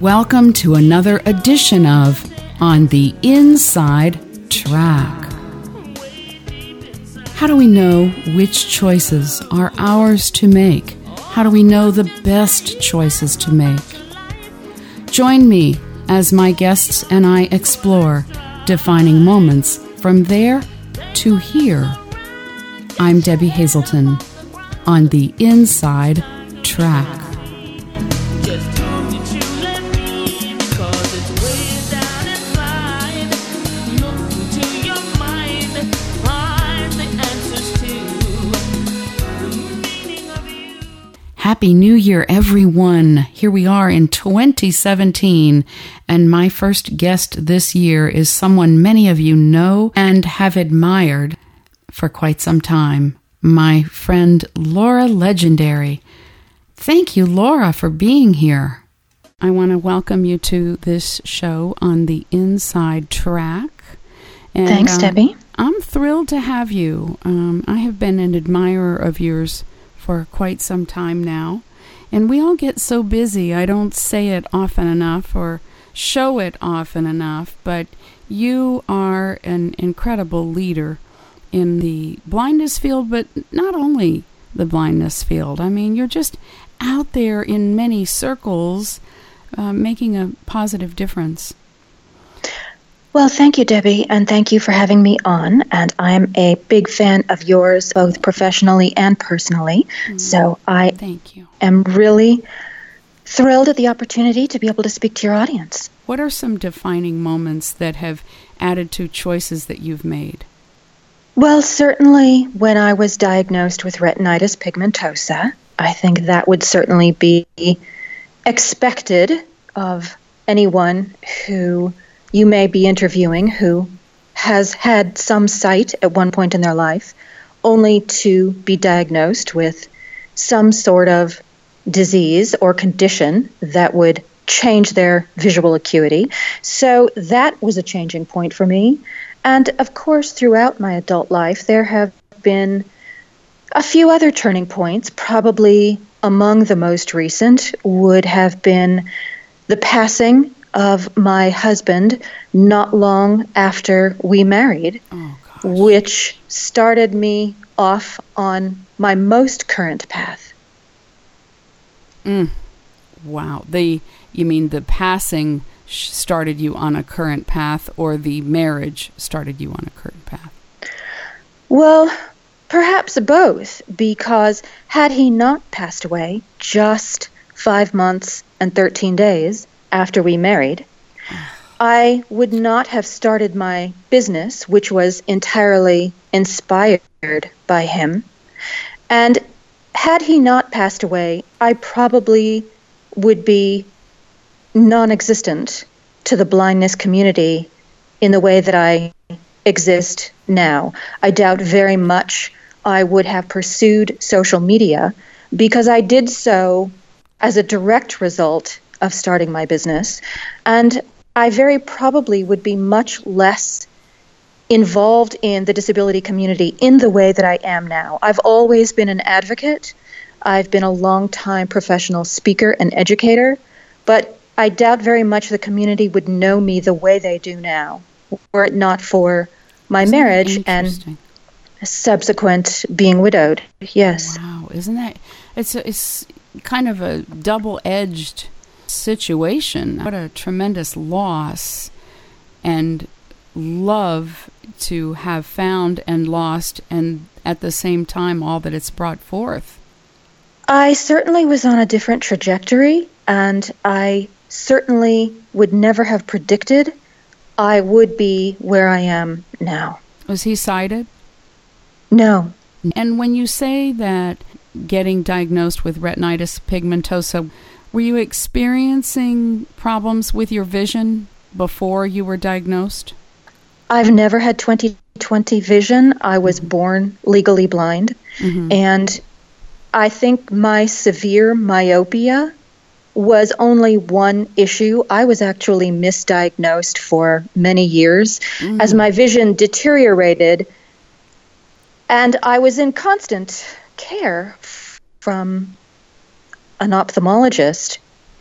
Welcome to another edition of On the Inside Track. How do we know which choices are ours to make? How do we know the best choices to make? Join me as my guests and I explore defining moments from there to here. I'm Debbie Hazelton on the Inside Track. Happy New Year, everyone. Here we are in 2017, and my first guest this year is someone many of you know and have admired for quite some time my friend Laura Legendary. Thank you, Laura, for being here. I want to welcome you to this show on the Inside Track. And, Thanks, um, Debbie. I'm thrilled to have you. Um, I have been an admirer of yours for quite some time now. And we all get so busy. I don't say it often enough or show it often enough, but you are an incredible leader in the blindness field, but not only the blindness field. I mean, you're just out there in many circles uh, making a positive difference. Well, thank you, Debbie, and thank you for having me on. And I'm a big fan of yours, both professionally and personally. Mm, so I thank you. am really thrilled at the opportunity to be able to speak to your audience. What are some defining moments that have added to choices that you've made? Well, certainly when I was diagnosed with retinitis pigmentosa, I think that would certainly be expected of anyone who you may be interviewing who has had some sight at one point in their life, only to be diagnosed with some sort of disease or condition that would change their visual acuity. So that was a changing point for me. And of course, throughout my adult life, there have been a few other turning points. Probably among the most recent would have been the passing of my husband not long after we married, oh, which started me off on my most current path. Mm. Wow. The you mean the passing started you on a current path or the marriage started you on a current path? Well, perhaps both because had he not passed away just 5 months and 13 days, after we married, I would not have started my business, which was entirely inspired by him. And had he not passed away, I probably would be non existent to the blindness community in the way that I exist now. I doubt very much I would have pursued social media because I did so as a direct result of starting my business. And I very probably would be much less involved in the disability community in the way that I am now. I've always been an advocate. I've been a long time professional speaker and educator, but I doubt very much the community would know me the way they do now were it not for my isn't marriage and subsequent being widowed. Yes. Wow, isn't that it's a, it's kind of a double-edged situation. What a tremendous loss and love to have found and lost, and at the same time, all that it's brought forth. I certainly was on a different trajectory, and I certainly would never have predicted I would be where I am now. Was he sighted? No. And when you say that getting diagnosed with retinitis pigmentosa, were you experiencing problems with your vision before you were diagnosed? I've never had 20/20 vision. I was born legally blind. Mm-hmm. And I think my severe myopia was only one issue. I was actually misdiagnosed for many years mm. as my vision deteriorated, and I was in constant care from an ophthalmologist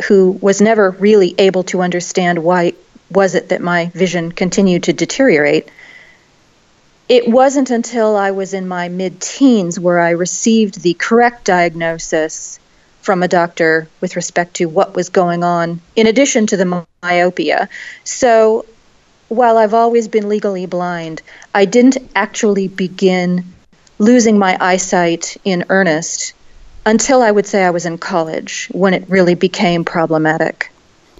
who was never really able to understand why was it that my vision continued to deteriorate. It wasn't until I was in my mid teens where I received the correct diagnosis from a doctor with respect to what was going on, in addition to the myopia. So while I've always been legally blind, I didn't actually begin losing my eyesight in earnest until I would say I was in college when it really became problematic.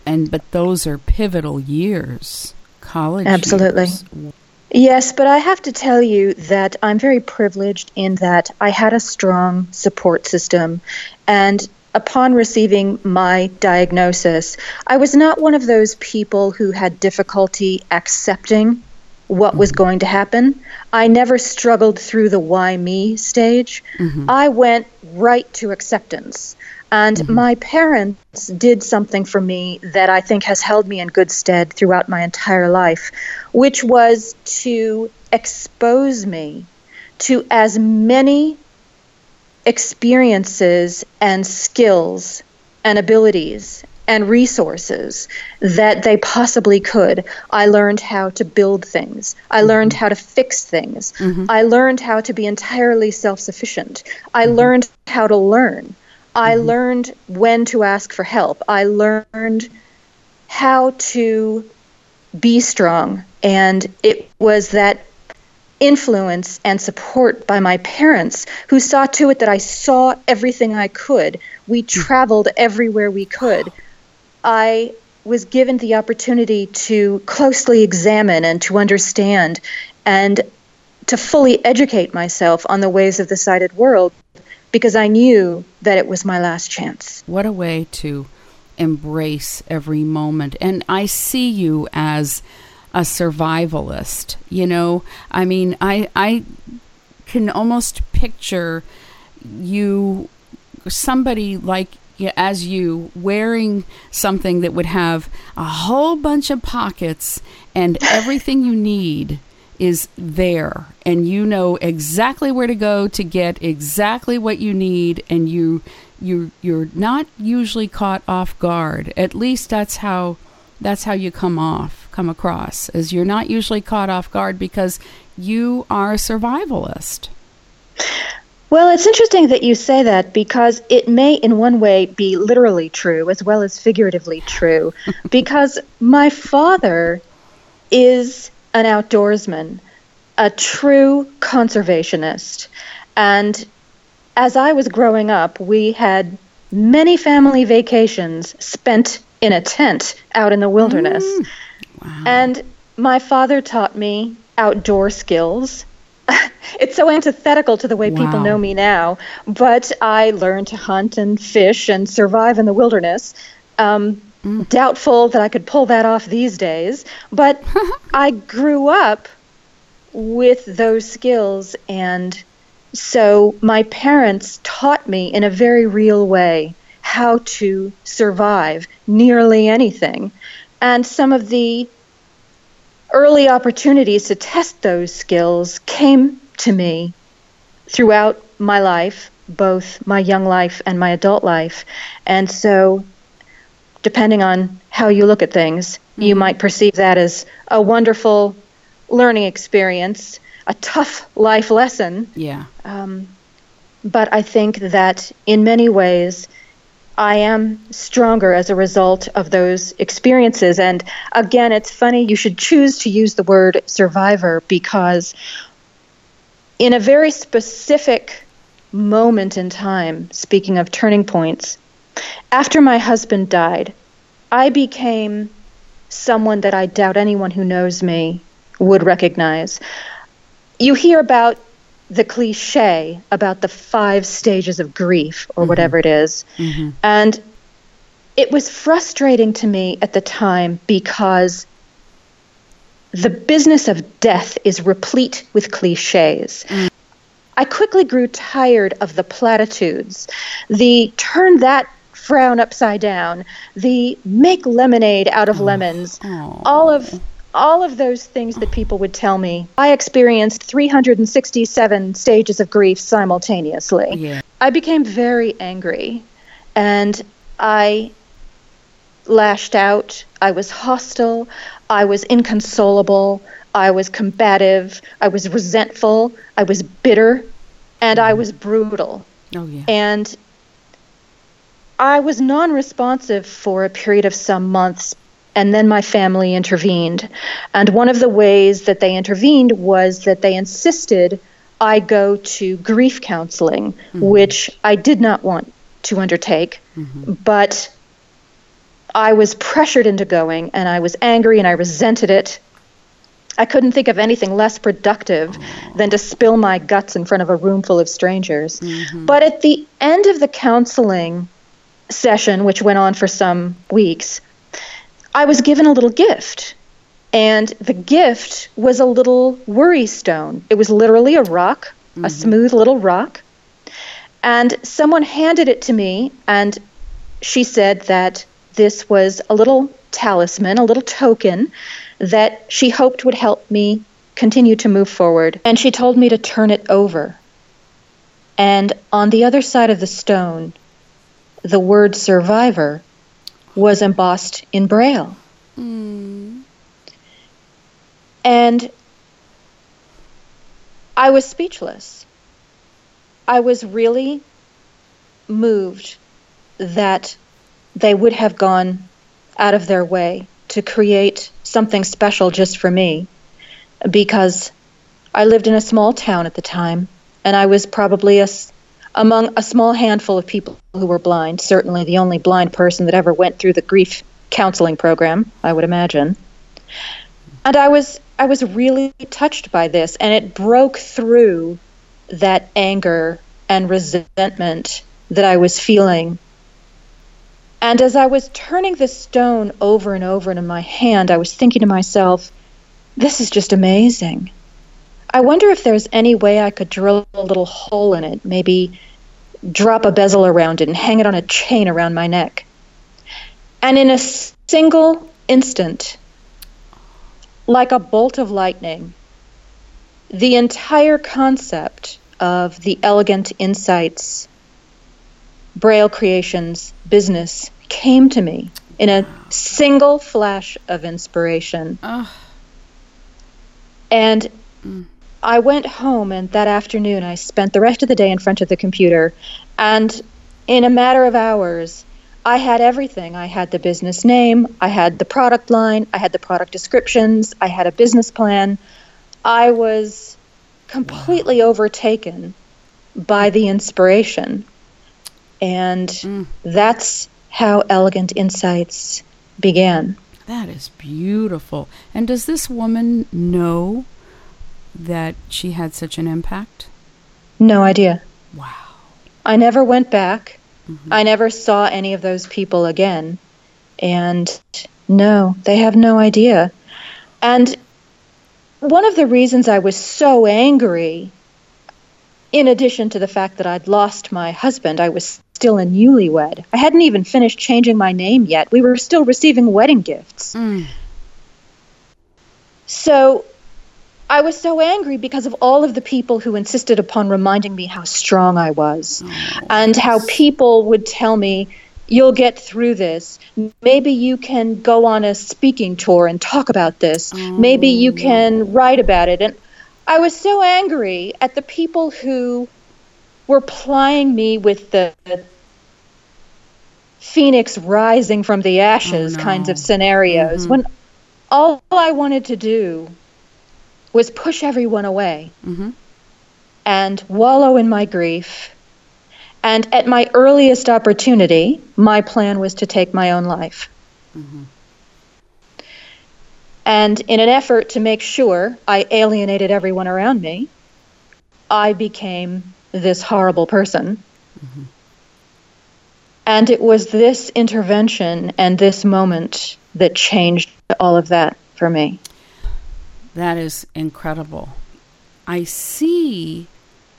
And but those are pivotal years, college. Absolutely. Years. Yes, but I have to tell you that I'm very privileged in that I had a strong support system and upon receiving my diagnosis, I was not one of those people who had difficulty accepting what was going to happen. I never struggled through the why me stage. Mm-hmm. I went right to acceptance. And mm-hmm. my parents did something for me that I think has held me in good stead throughout my entire life, which was to expose me to as many experiences and skills and abilities and resources that they possibly could. I learned how to build things. I mm-hmm. learned how to fix things. Mm-hmm. I learned how to be entirely self sufficient. I mm-hmm. learned how to learn. I mm-hmm. learned when to ask for help. I learned how to be strong. And it was that influence and support by my parents who saw to it that I saw everything I could. We hmm. traveled everywhere we could. I was given the opportunity to closely examine and to understand and to fully educate myself on the ways of the sighted world because I knew that it was my last chance. What a way to embrace every moment. And I see you as a survivalist. You know, I mean, I I can almost picture you somebody like as you wearing something that would have a whole bunch of pockets and everything you need is there. And you know exactly where to go to get exactly what you need. And you you you're not usually caught off guard. At least that's how that's how you come off come across as you're not usually caught off guard because you are a survivalist well, it's interesting that you say that because it may, in one way, be literally true as well as figuratively true. because my father is an outdoorsman, a true conservationist. And as I was growing up, we had many family vacations spent in a tent out in the wilderness. Mm. Wow. And my father taught me outdoor skills. it's so antithetical to the way wow. people know me now, but I learned to hunt and fish and survive in the wilderness. Um, mm. Doubtful that I could pull that off these days, but I grew up with those skills, and so my parents taught me in a very real way how to survive nearly anything. And some of the early opportunities to test those skills came to me throughout my life, both my young life and my adult life. And so, depending on how you look at things, mm-hmm. you might perceive that as a wonderful learning experience, a tough life lesson. Yeah. Um, but I think that in many ways, I am stronger as a result of those experiences. And again, it's funny, you should choose to use the word survivor because, in a very specific moment in time, speaking of turning points, after my husband died, I became someone that I doubt anyone who knows me would recognize. You hear about the cliche about the five stages of grief or mm-hmm. whatever it is. Mm-hmm. And it was frustrating to me at the time because the business of death is replete with cliches. Mm. I quickly grew tired of the platitudes, the turn that frown upside down, the make lemonade out of oh. lemons, oh. all of all of those things that people would tell me. I experienced 367 stages of grief simultaneously. Yeah. I became very angry and I lashed out. I was hostile. I was inconsolable. I was combative. I was resentful. I was bitter. And I was brutal. Oh, yeah. And I was non responsive for a period of some months, and then my family intervened. And one of the ways that they intervened was that they insisted I go to grief counseling, mm-hmm. which I did not want to undertake, mm-hmm. but I was pressured into going, and I was angry and I resented it. I couldn't think of anything less productive than to spill my guts in front of a room full of strangers. Mm-hmm. But at the end of the counseling session, which went on for some weeks, I was given a little gift. And the gift was a little worry stone. It was literally a rock, mm-hmm. a smooth little rock. And someone handed it to me, and she said that this was a little talisman, a little token that she hoped would help me continue to move forward. And she told me to turn it over. And on the other side of the stone, the word survivor was embossed in Braille. Mm. And I was speechless. I was really moved that they would have gone out of their way to create something special just for me because I lived in a small town at the time and I was probably a, among a small handful of people who were blind, certainly the only blind person that ever went through the grief counseling program, I would imagine. And I was I was really touched by this and it broke through that anger and resentment that I was feeling and as I was turning the stone over and over in my hand, I was thinking to myself, this is just amazing. I wonder if there's any way I could drill a little hole in it, maybe drop a bezel around it and hang it on a chain around my neck. And in a single instant, like a bolt of lightning, the entire concept of the elegant insights, Braille Creations business came to me in a single flash of inspiration. Oh. And mm. I went home, and that afternoon I spent the rest of the day in front of the computer. And in a matter of hours, I had everything. I had the business name, I had the product line, I had the product descriptions, I had a business plan. I was completely wow. overtaken by the inspiration. And mm. that's how Elegant Insights began. That is beautiful. And does this woman know that she had such an impact? No idea. Wow. I never went back. Mm-hmm. I never saw any of those people again. And no, they have no idea. And one of the reasons I was so angry, in addition to the fact that I'd lost my husband, I was still a newlywed. I hadn't even finished changing my name yet. We were still receiving wedding gifts. Mm. So I was so angry because of all of the people who insisted upon reminding me how strong I was oh, and how people would tell me, You'll get through this. Maybe you can go on a speaking tour and talk about this. Oh. Maybe you oh. can write about it. And I was so angry at the people who were plying me with the phoenix rising from the ashes oh, no. kinds of scenarios mm-hmm. when all I wanted to do was push everyone away mm-hmm. and wallow in my grief. And at my earliest opportunity, my plan was to take my own life. Mm-hmm. And in an effort to make sure I alienated everyone around me, I became this horrible person. Mm-hmm. And it was this intervention and this moment that changed all of that for me. That is incredible. I see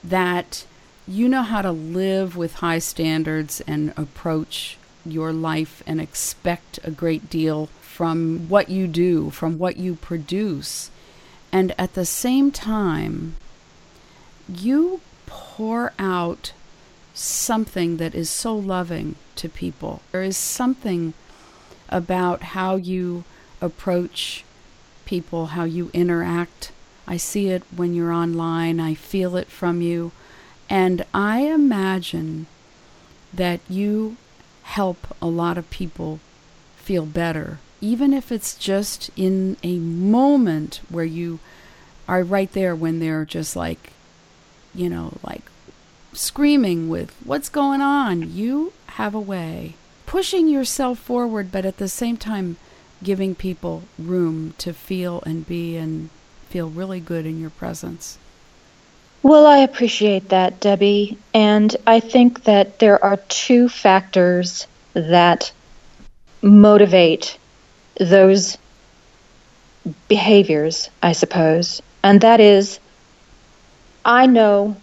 that you know how to live with high standards and approach your life and expect a great deal from what you do, from what you produce. And at the same time, you pour out something that is so loving to people. There is something about how you approach people, how you interact. I see it when you're online, I feel it from you. And I imagine that you help a lot of people feel better, even if it's just in a moment where you are right there when they're just like, you know, like screaming with what's going on. You have a way pushing yourself forward, but at the same time giving people room to feel and be and feel really good in your presence. Well, I appreciate that, Debbie. And I think that there are two factors that motivate those behaviors, I suppose. And that is, I know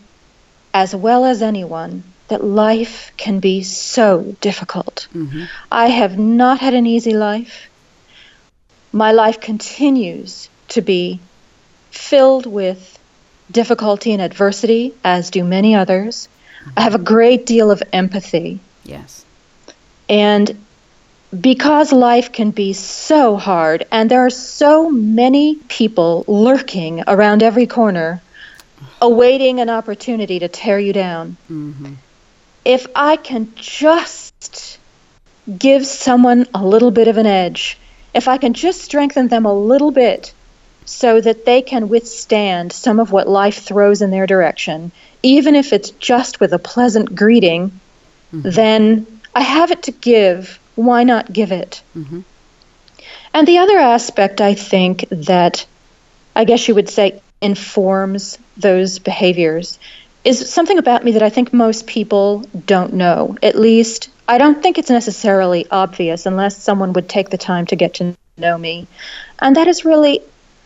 as well as anyone that life can be so difficult. Mm-hmm. I have not had an easy life. My life continues to be filled with difficulty and adversity, as do many others. I have a great deal of empathy. Yes. And because life can be so hard, and there are so many people lurking around every corner, awaiting an opportunity to tear you down. Mm-hmm. If I can just give someone a little bit of an edge, if I can just strengthen them a little bit so that they can withstand some of what life throws in their direction, even if it's just with a pleasant greeting, mm-hmm. then I have it to give. Why not give it? Mm-hmm. And the other aspect, I think, that I guess you would say informs those behaviors is something about me that I think most people don't know. At least, I don't think it's necessarily obvious unless someone would take the time to get to know me. And that is really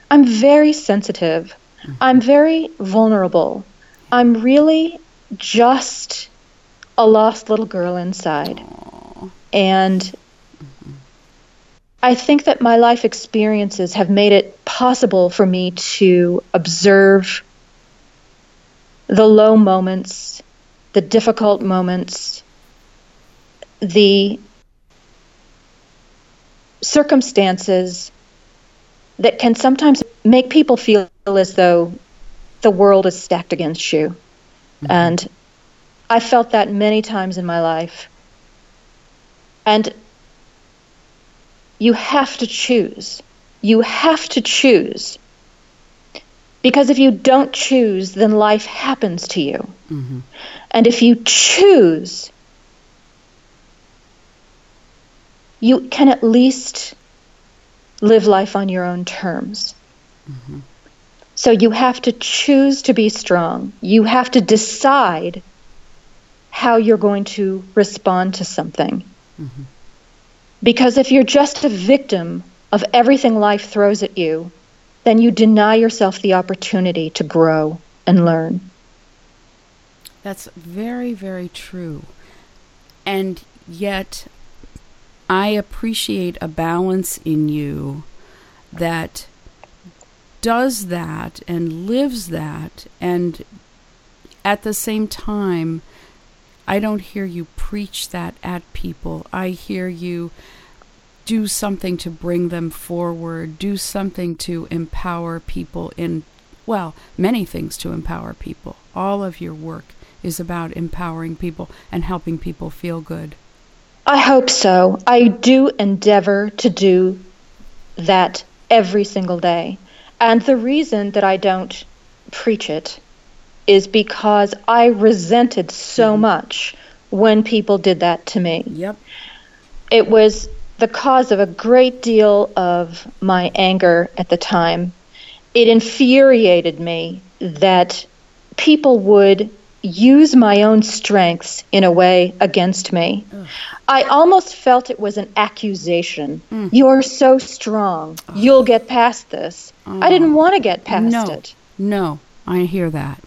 I'm very sensitive. I'm very vulnerable. I'm really just a lost little girl inside. Aww. And mm-hmm. I think that my life experiences have made it possible for me to observe the low moments, the difficult moments, the circumstances that can sometimes make people feel as though the world is stacked against you. Mm-hmm. And I felt that many times in my life. And you have to choose. You have to choose. Because if you don't choose, then life happens to you. Mm-hmm. And if you choose, you can at least live life on your own terms. Mm-hmm. So you have to choose to be strong. You have to decide how you're going to respond to something. Mm-hmm. Because if you're just a victim of everything life throws at you, then you deny yourself the opportunity to grow and learn. That's very, very true. And yet, I appreciate a balance in you that does that and lives that and at the same time I don't hear you preach that at people. I hear you do something to bring them forward, do something to empower people in well, many things to empower people. All of your work is about empowering people and helping people feel good. I hope so. I do endeavor to do that every single day. And the reason that I don't preach it is because I resented so mm-hmm. much when people did that to me. Yep. It was the cause of a great deal of my anger at the time. It infuriated me that people would use my own strengths in a way against me. Ugh. I almost felt it was an accusation. Mm. You're so strong. Oh. You'll get past this. Oh. I didn't want to get past no. it. No, I hear that.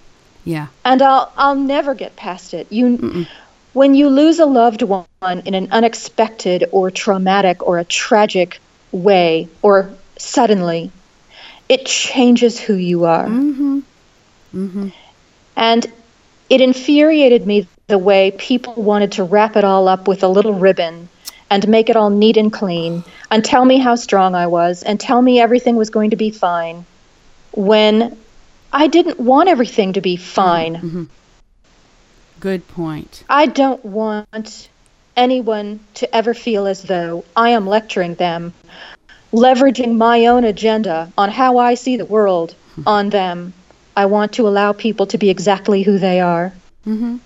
Yeah. And I'll I'll never get past it. You Mm-mm. when you lose a loved one in an unexpected or traumatic or a tragic way or suddenly, it changes who you are. Mm-hmm. Mm-hmm. And it infuriated me the way people wanted to wrap it all up with a little ribbon and make it all neat and clean and tell me how strong I was and tell me everything was going to be fine when I didn't want everything to be fine. Mm-hmm. Good point. I don't want anyone to ever feel as though I am lecturing them, leveraging my own agenda on how I see the world on them. I want to allow people to be exactly who they are. Mm-hmm.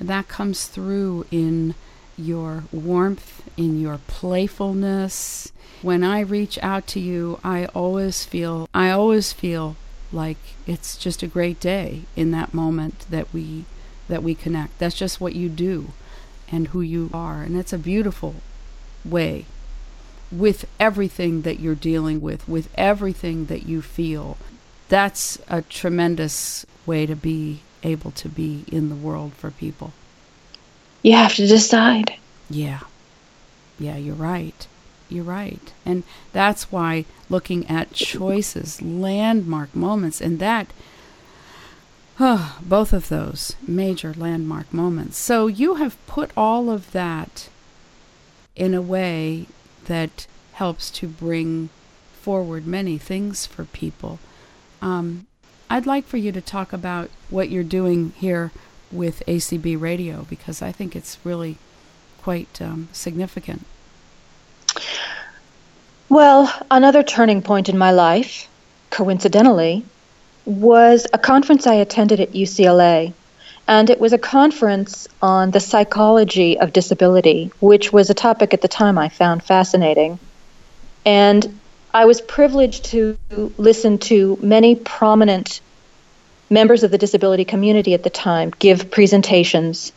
That comes through in your warmth, in your playfulness. When I reach out to you, I always feel I always feel like it's just a great day in that moment that we that we connect. That's just what you do and who you are. And it's a beautiful way with everything that you're dealing with, with everything that you feel. That's a tremendous way to be able to be in the world for people. You have to decide. Yeah. Yeah, you're right. You're right. And that's why looking at choices, landmark moments, and that, oh, both of those major landmark moments. So you have put all of that in a way that helps to bring forward many things for people. Um, I'd like for you to talk about what you're doing here with ACB Radio because I think it's really quite um, significant. Well, another turning point in my life, coincidentally, was a conference I attended at UCLA. And it was a conference on the psychology of disability, which was a topic at the time I found fascinating. And I was privileged to listen to many prominent members of the disability community at the time give presentations.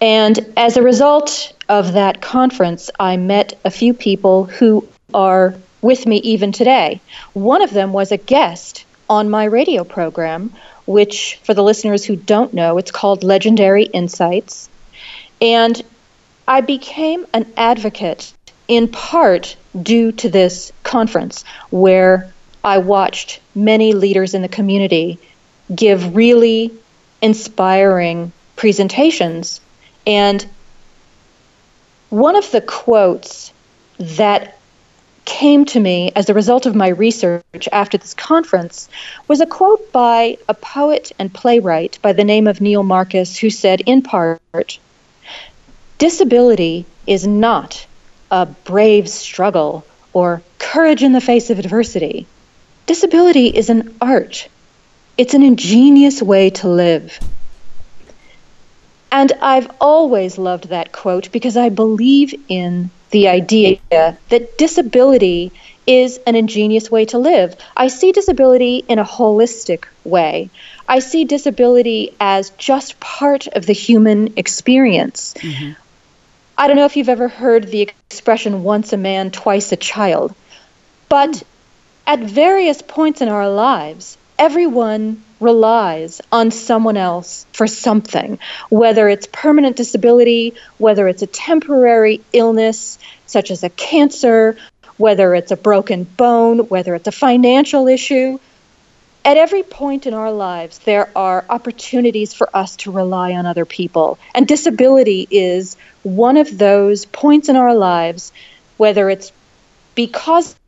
And as a result of that conference, I met a few people who are with me even today. One of them was a guest on my radio program, which, for the listeners who don't know, it's called Legendary Insights. And I became an advocate in part due to this conference where I watched many leaders in the community give really inspiring presentations. And one of the quotes that came to me as a result of my research after this conference was a quote by a poet and playwright by the name of Neil Marcus, who said, in part, Disability is not a brave struggle or courage in the face of adversity. Disability is an art, it's an ingenious way to live. And I've always loved that quote because I believe in the idea that disability is an ingenious way to live. I see disability in a holistic way. I see disability as just part of the human experience. Mm-hmm. I don't know if you've ever heard the expression once a man, twice a child, but at various points in our lives, everyone relies on someone else for something, whether it's permanent disability, whether it's a temporary illness, such as a cancer, whether it's a broken bone, whether it's a financial issue. At every point in our lives, there are opportunities for us to rely on other people. And disability is one of those points in our lives, whether it's because of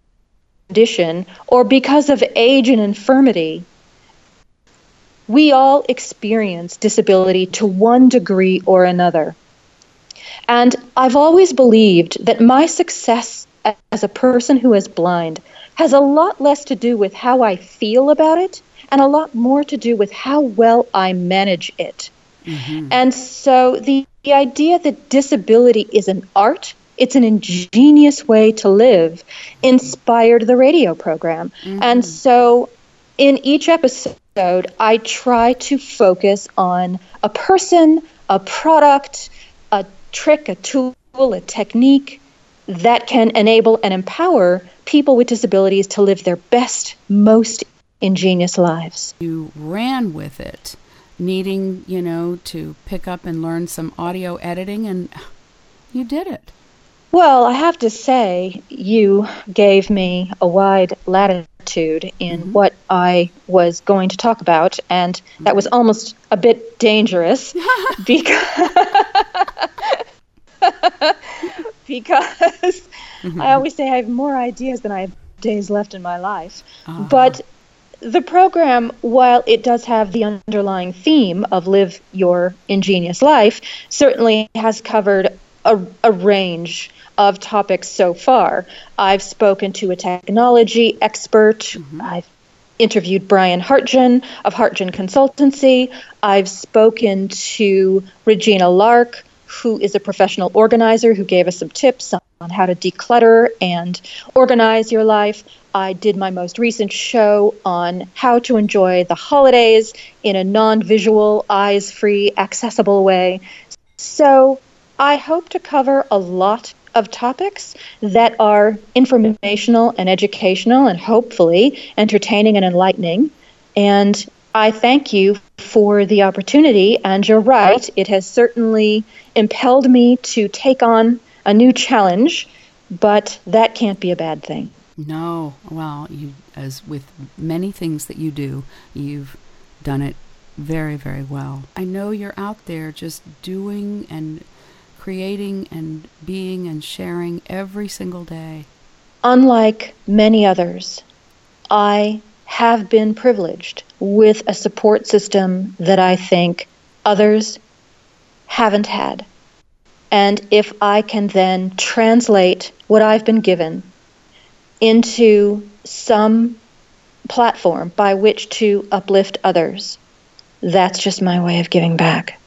condition or because of age and infirmity, we all experience disability to one degree or another. And I've always believed that my success as a person who is blind has a lot less to do with how I feel about it and a lot more to do with how well I manage it. Mm-hmm. And so the, the idea that disability is an art, it's an ingenious way to live, inspired the radio program. Mm-hmm. And so in each episode, I try to focus on a person, a product, a trick, a tool, a technique that can enable and empower people with disabilities to live their best, most ingenious lives. You ran with it, needing, you know, to pick up and learn some audio editing, and you did it. Well, I have to say, you gave me a wide latitude in mm-hmm. what I was going to talk about, and that was almost a bit dangerous because because I always say I have more ideas than I have days left in my life. Uh-huh. But the program, while it does have the underlying theme of live your ingenious life, certainly has covered a, a range of topics so far. I've spoken to a technology expert. I've interviewed Brian Hartgen of Hartgen Consultancy. I've spoken to Regina Lark, who is a professional organizer who gave us some tips on how to declutter and organize your life. I did my most recent show on how to enjoy the holidays in a non visual, eyes free, accessible way. So I hope to cover a lot of topics that are informational and educational and hopefully entertaining and enlightening. And I thank you for the opportunity. And you're right, it has certainly impelled me to take on a new challenge, but that can't be a bad thing. No, well, you as with many things that you do, you've done it very, very well. I know you're out there just doing and creating and being and sharing every single day. Unlike many others, I have been privileged with a support system that I think others haven't had. And if I can then translate what I've been given into some platform by which to uplift others, that's just my way of giving back.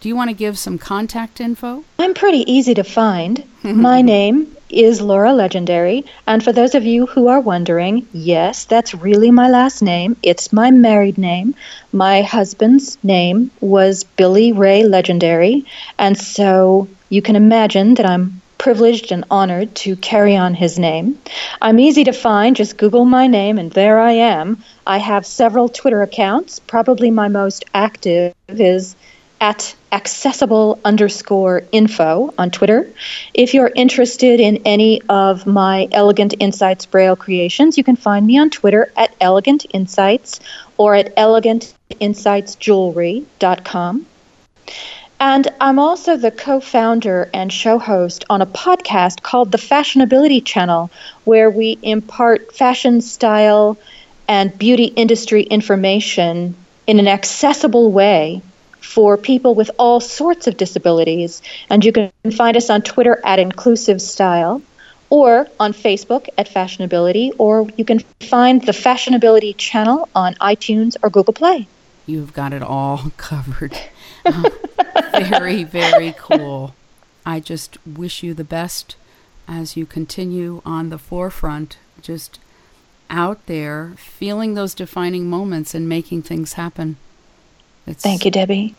Do you want to give some contact info? I'm pretty easy to find. My name is Laura Legendary, and for those of you who are wondering, yes, that's really my last name. It's my married name. My husband's name was Billy Ray Legendary, and so you can imagine that I'm privileged and honored to carry on his name. I'm easy to find, just Google my name, and there I am. I have several Twitter accounts. Probably my most active is at accessible underscore info on Twitter. If you're interested in any of my Elegant Insights Braille creations, you can find me on Twitter at Elegant Insights or at elegantinsightsjewelry.com. And I'm also the co founder and show host on a podcast called the Fashionability Channel, where we impart fashion style and beauty industry information in an accessible way for people with all sorts of disabilities. And you can find us on Twitter at Inclusive Style or on Facebook at Fashionability, or you can find the Fashionability channel on iTunes or Google Play. You've got it all covered. Uh, very, very cool. I just wish you the best as you continue on the forefront, just out there, feeling those defining moments and making things happen. It's, Thank you, Debbie.